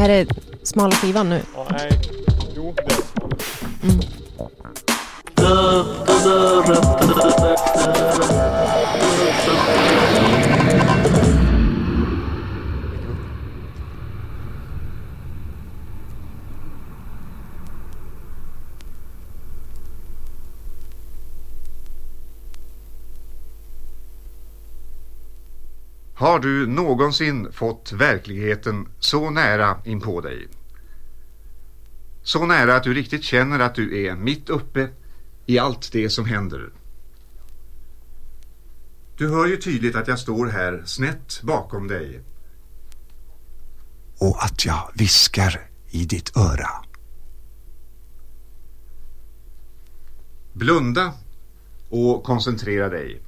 Är det smala skivan nu? Ja, nej. Jo, det är smala. Mm. Har du någonsin fått verkligheten så nära inpå dig? Så nära att du riktigt känner att du är mitt uppe i allt det som händer. Du hör ju tydligt att jag står här snett bakom dig. Och att jag viskar i ditt öra. Blunda och koncentrera dig.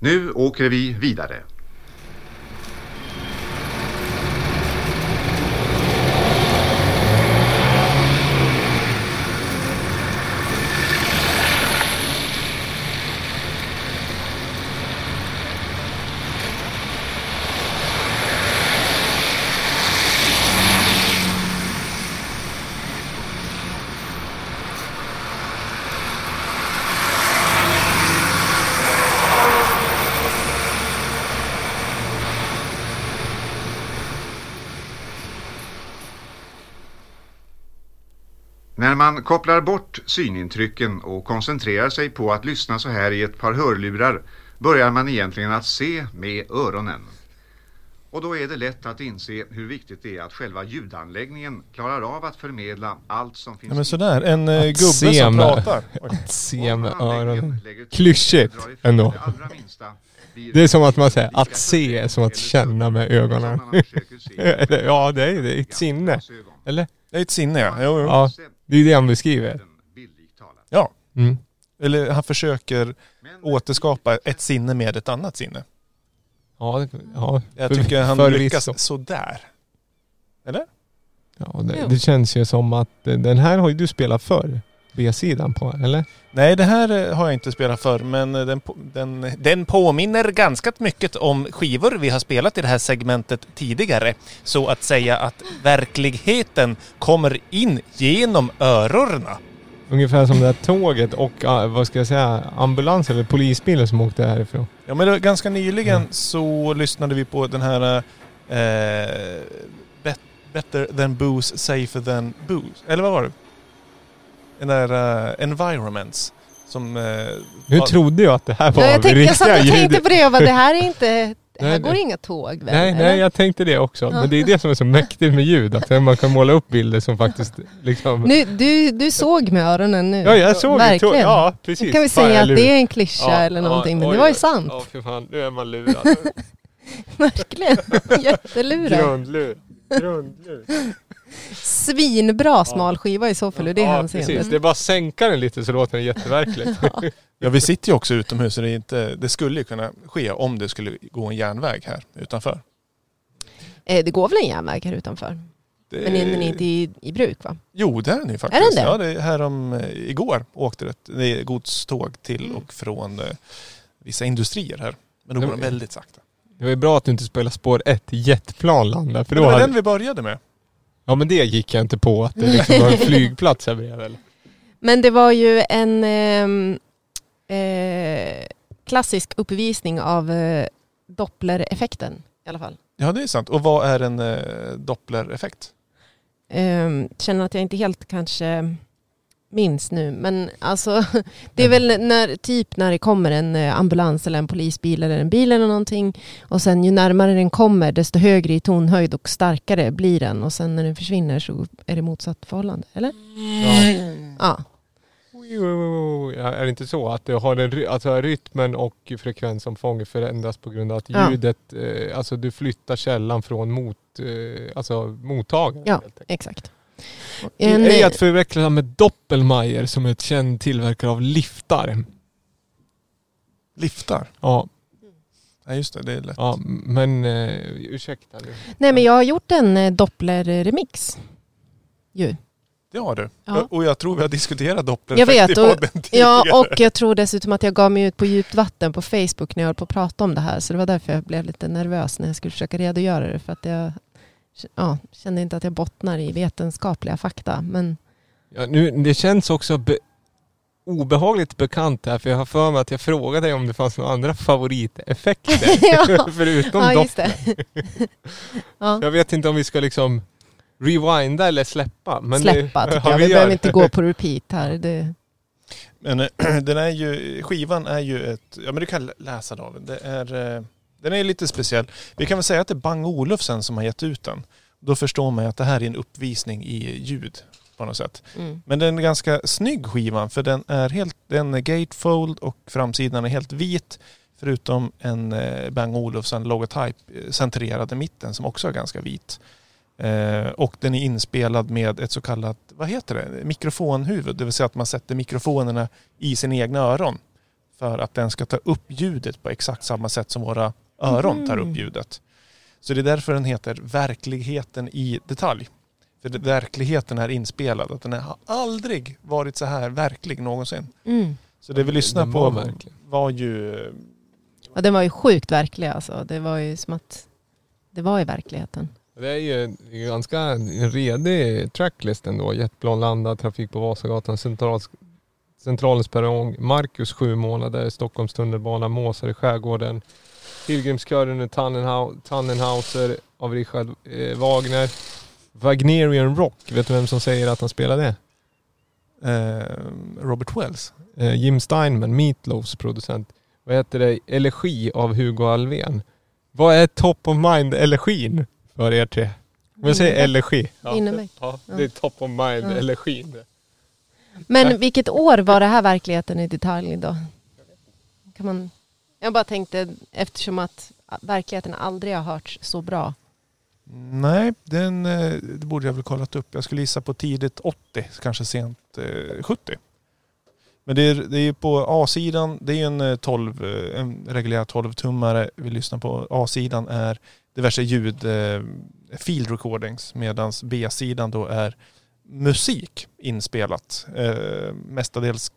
Nu åker vi vidare. När man kopplar bort synintrycken och koncentrerar sig på att lyssna så här i ett par hörlurar börjar man egentligen att se med öronen. Och då är det lätt att inse hur viktigt det är att själva ljudanläggningen klarar av att förmedla allt som finns Ja, men sådär, en eh, Att gubbe se som med- pratar. Att se med öronen. Klyschigt ändå. det allra minsta blir Det är som att man säger att se är som att känna med ögonen. ja, det är det. Ett sinne. Eller? Det är ett sinne ja. Jo, jo. Ja, det är det han beskriver. Ja. Mm. Eller han försöker återskapa ett sinne med ett annat sinne. Ja, det- ja. Jag för- tycker han förvisso. lyckas sådär. Eller? Ja, det, det känns ju som att eh, den här har ju du spelat förr. B-sidan på, eller? Nej, det här eh, har jag inte spelat för men eh, den, den, den påminner ganska mycket om skivor vi har spelat i det här segmentet tidigare. Så att säga att verkligheten kommer in genom öronen. Ungefär som det här tåget och ah, vad ska jag säga, ambulans eller polisbilen som åkte härifrån. Ja men ganska nyligen Mm. så lyssnade vi på den här eh, bet, Better than booze, safer than booze. Eller vad var det? Den där eh, Environments. Som... Eh, Nu var- trodde jag att det här var Ja, jag, tänkte, jag satt riktiga tänkte på det och bara, det här är inte... Det här Nej, går det- inga tåg väl? Nej, eller? nej, jag tänkte det också. Ja. Men det är det som är så mäktigt med ljud. Att man kan måla upp bilder som faktiskt liksom... Nu, du, du såg med öronen nu. Ja, jag såg det. Verkligen. Ja, Nu precis. kan vi säga att det är en klyscha Ja, eller ja, någonting, men oj, det var ju sant. Ja, för fan. Nu är man lurad. Verkligen. Jättelurad. Grundlur. Grundlur. Svinbra smal skiva i så fall ur det ja, precis. Det är bara att sänka den lite så låter den jätteverkligt. Ja vi sitter ju också utomhus så det, är inte, det skulle ju kunna ske om det skulle gå en järnväg här utanför. Eh, Det går väl en järnväg här utanför? Det, Men den är inte i, i bruk va? Jo det är den ju faktiskt. Är den det? Ja, det är här om, eh, igår åkte det, det är godståg till Mm. och från eh, vissa industrier här. Men då går de väldigt sakta. Det var ju bra att du inte spelade spår ett jetplan landade. För Det var hade... den vi började med. Ja men det gick jag inte på att det liksom var en flygplats här bredvid. Men det var ju en ehm, eh, klassisk uppvisning av eh, Doppler-effekten i alla fall. Ja det är sant. Och vad är en eh, Doppler-effekt? Ehm, känner att jag inte helt kanske minns nu, men alltså det är väl när, typ när det kommer en eh, ambulans eller en polisbil eller en bil eller någonting och sen ju närmare den kommer desto högre i tonhöjd och starkare blir den och sen när den försvinner så är det motsatt förhållande, eller? Ja. Ja, är det inte så att har en, ry- alltså rytmen och frekvensomfånget förändras på grund av att ljudet, eh, alltså du flyttar källan från mot, eh, alltså mottagaren. Ja. helt Det En, är eh, att förväxla med Doppelmayr som är ett känd tillverkare av liftar. Liftar? Ja, Ja just det, det är lätt. ja men eh, ursäkta nej men jag har gjort en eh, Doppler-remix. Ju. Det har du. Ja. Och jag tror vi har diskuterat Doppler Jag vet, i och-. Ja, och jag tror dessutom att jag gav mig ut på djupt vatten på Facebook när jag höll på att prata om det här. Så det var därför jag blev lite nervös när jag skulle försöka redogöra det. För att jag ja, känner inte att jag bottnar i vetenskapliga fakta. Men Ja, nu, det känns också be, obehagligt bekant här för jag har för mig att jag frågade dig om det fanns några andra favoriteffekter. Ja. Förutom ja, det. ja. Jag vet inte om vi ska liksom rewinda eller släppa. Men Släppa det, tycker ja, jag. Vi gör behöver inte gå på repeat här. Det, Men den är ju, skivan är ju ett, ja men du kan läsa David, det är, eh, den är lite speciell. Vi kan väl säga att det är Bang Olufsen som har gett ut den. Då förstår man ju att det här är en uppvisning i ljud på något sätt. mm. Men den är ganska snygg skivan för den är helt, den är gatefold och framsidan är helt vit. Förutom en eh, Bang Olufsen logotyp eh, centrerad i mitten som också är ganska vit. Eh, och den är inspelad med ett så kallat, vad heter det, mikrofonhuvud. Det vill säga att man sätter mikrofonerna i sina egna öron. För att den ska ta upp ljudet på exakt samma sätt som våra öron tar upp ljudet. Så det är därför den heter Verkligheten i detalj. För det, verkligheten är inspelad. Att den har aldrig varit så här verklig någonsin. Mm. Så det vi lyssnar Den på var ju... Ja, den var ju sjukt verklig alltså. Det var ju som att det var i verkligheten. Det är ju en ganska redig tracklist ändå. Jetplan landad, trafik på Vasagatan, central, Centralens perrong, Marcus sju månader, Stockholms tunnelbana, Måsar i skärgården, Pilgrimskören Tannenhau- Tannenhauser av Richard eh, Wagner, Wagnerian Rock, vet du vem som säger att han spelar det? Eh, Robert Wells. Eh, Jim Steinman, Meatloafs producent. Vad heter det? Elegi av Hugo Alvén. Vad är top of mind-elegin för er tre? Om jag säger elegi. Innebäck. Ja, det är top of mind, Ja. elegin. det. Men vilket år var det här verkligheten i detalj då? Kan man... Jag bara tänkte eftersom att verkligheten aldrig har hörts så bra. Nej, den eh, det borde jag väl kollat upp. Jag skulle gissa på tidigt 80, kanske sent eh, 70. Men det är, det är ju på A-sidan, det är ju en, eh, 12, en reguljär 12-tummare vi lyssnar på. A-sidan är diverse ljud, field recordings, medan B-sidan då är musik inspelat. Mestadels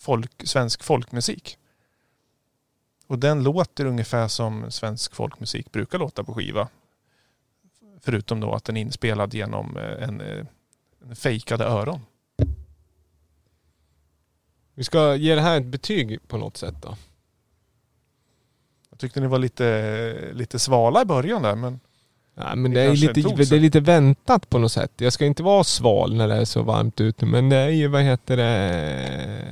folk, svensk folkmusik. Och den låter ungefär som svensk folkmusik brukar låta på skiva. Förutom då att den är inspelad genom eh, en, eh, en fejkade öron. Vi ska ge det här ett betyg på något sätt då. Jag tyckte ni var lite, lite svala i början där men Nej, men Det det, är lite, det är lite väntat på något sätt. Jag ska inte vara sval när det är så varmt ute. Men det är ju, vad heter det?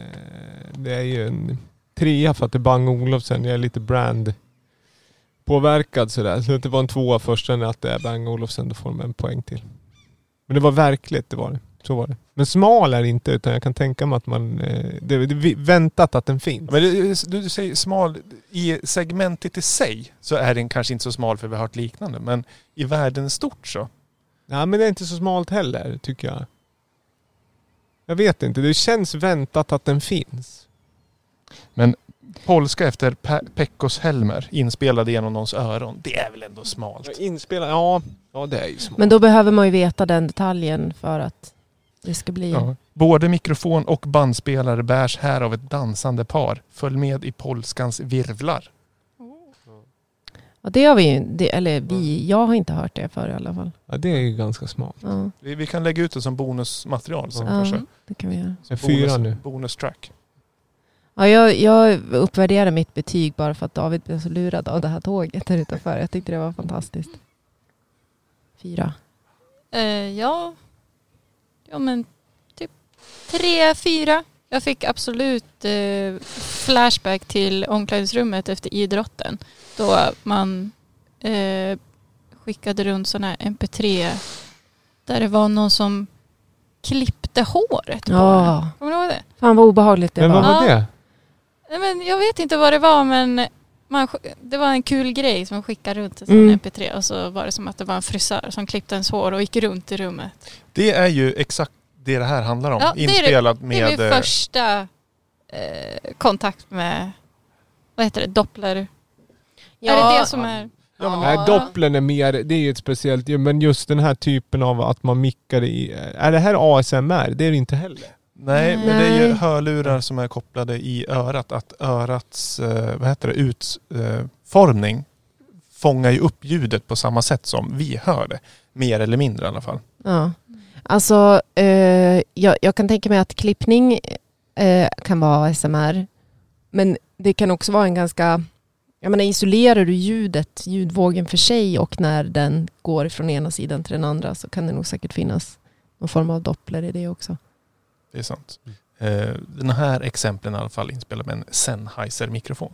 Det är ju en trea för att det är Bang Olufsen. Jag är lite brand påverkad sådär. Så det var en tvåa först, sen att det är Bang Olufsen, då får de en poäng till. Men det var verkligt, det var det. Så var det. Men smal är det inte, utan jag kan tänka mig att man... eh, Det är väntat att den finns. Men du, du säger smal, i segmentet i sig så är den kanske inte så smal för vi har hört liknande. Men i världen stort så. Nej men det är inte så smalt heller, tycker jag. Jag vet inte, det känns väntat att den finns. Polska efter Pe- Pekkos Helmer inspelade genom någons öron. Det är väl ändå smalt? Inspelad, ja. Ja det är ju smalt. Men då behöver man ju veta den detaljen för att det ska bli... Ja. Både mikrofon och bandspelare bärs här av ett dansande par. Följ med i polskans virvlar. Ja, det har vi ju, det, eller vi, jag har inte hört det förr i alla fall. Ja det är ju ganska smalt. Ja, Vi, vi kan lägga ut det som bonusmaterial sen ja kanske. det kan vi göra. Är fyra nu. Bonus track. Ja, jag, jag uppvärderar mitt betyg bara för att David blev så lurad av det här tåget där utanför. Jag tyckte det var fantastiskt. Fyra. Eh, ja. ja, men typ tre, fyra. Jag fick absolut eh, flashback till omklädningsrummet efter idrotten. Då man eh, skickade runt sådana här mp3 där det var någon som klippte håret på. Ja, Kommer du ihåg det? fan vad obehagligt det Men vad var. var Ja. det? Nej, men jag vet inte vad det var men man, det var en kul grej som man skickade runt sån Mm. mp3 och så var det som att det var en frisör som klippte ens hår och gick runt i rummet. Det är ju exakt det det här handlar om. Ja, det är det- Inspelat Det är med... min eh, första eh, kontakt med, vad heter det, doppler? är det det som är? Ja, men- Nej, Dopplern är mer, det är ju ett speciellt men just den här typen av att man mickar i... Är det här ASMR? Det är det inte heller. Nej, men det är ju hörlurar som är kopplade i örat. Att örats, eh, vad heter det, utformning fångar ju upp ljudet på samma sätt som vi hör det. Mer eller mindre i alla fall. Ja. Alltså, eh, jag, jag kan tänka mig att klippning eh, kan vara ASMR. Men det kan också vara en ganska... Jag menar, isolerar du ljudet, ljudvågen för sig och när den går från ena sidan till den andra så kan det nog säkert finnas någon form av doppler i det också. Det är sant. Eh, den här exemplen är i alla fall inspelad med en Sennheiser-mikrofon.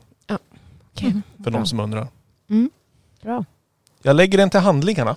Okej. För Bra. de som undrar. Mm. Bra. Jag lägger den till handlingarna.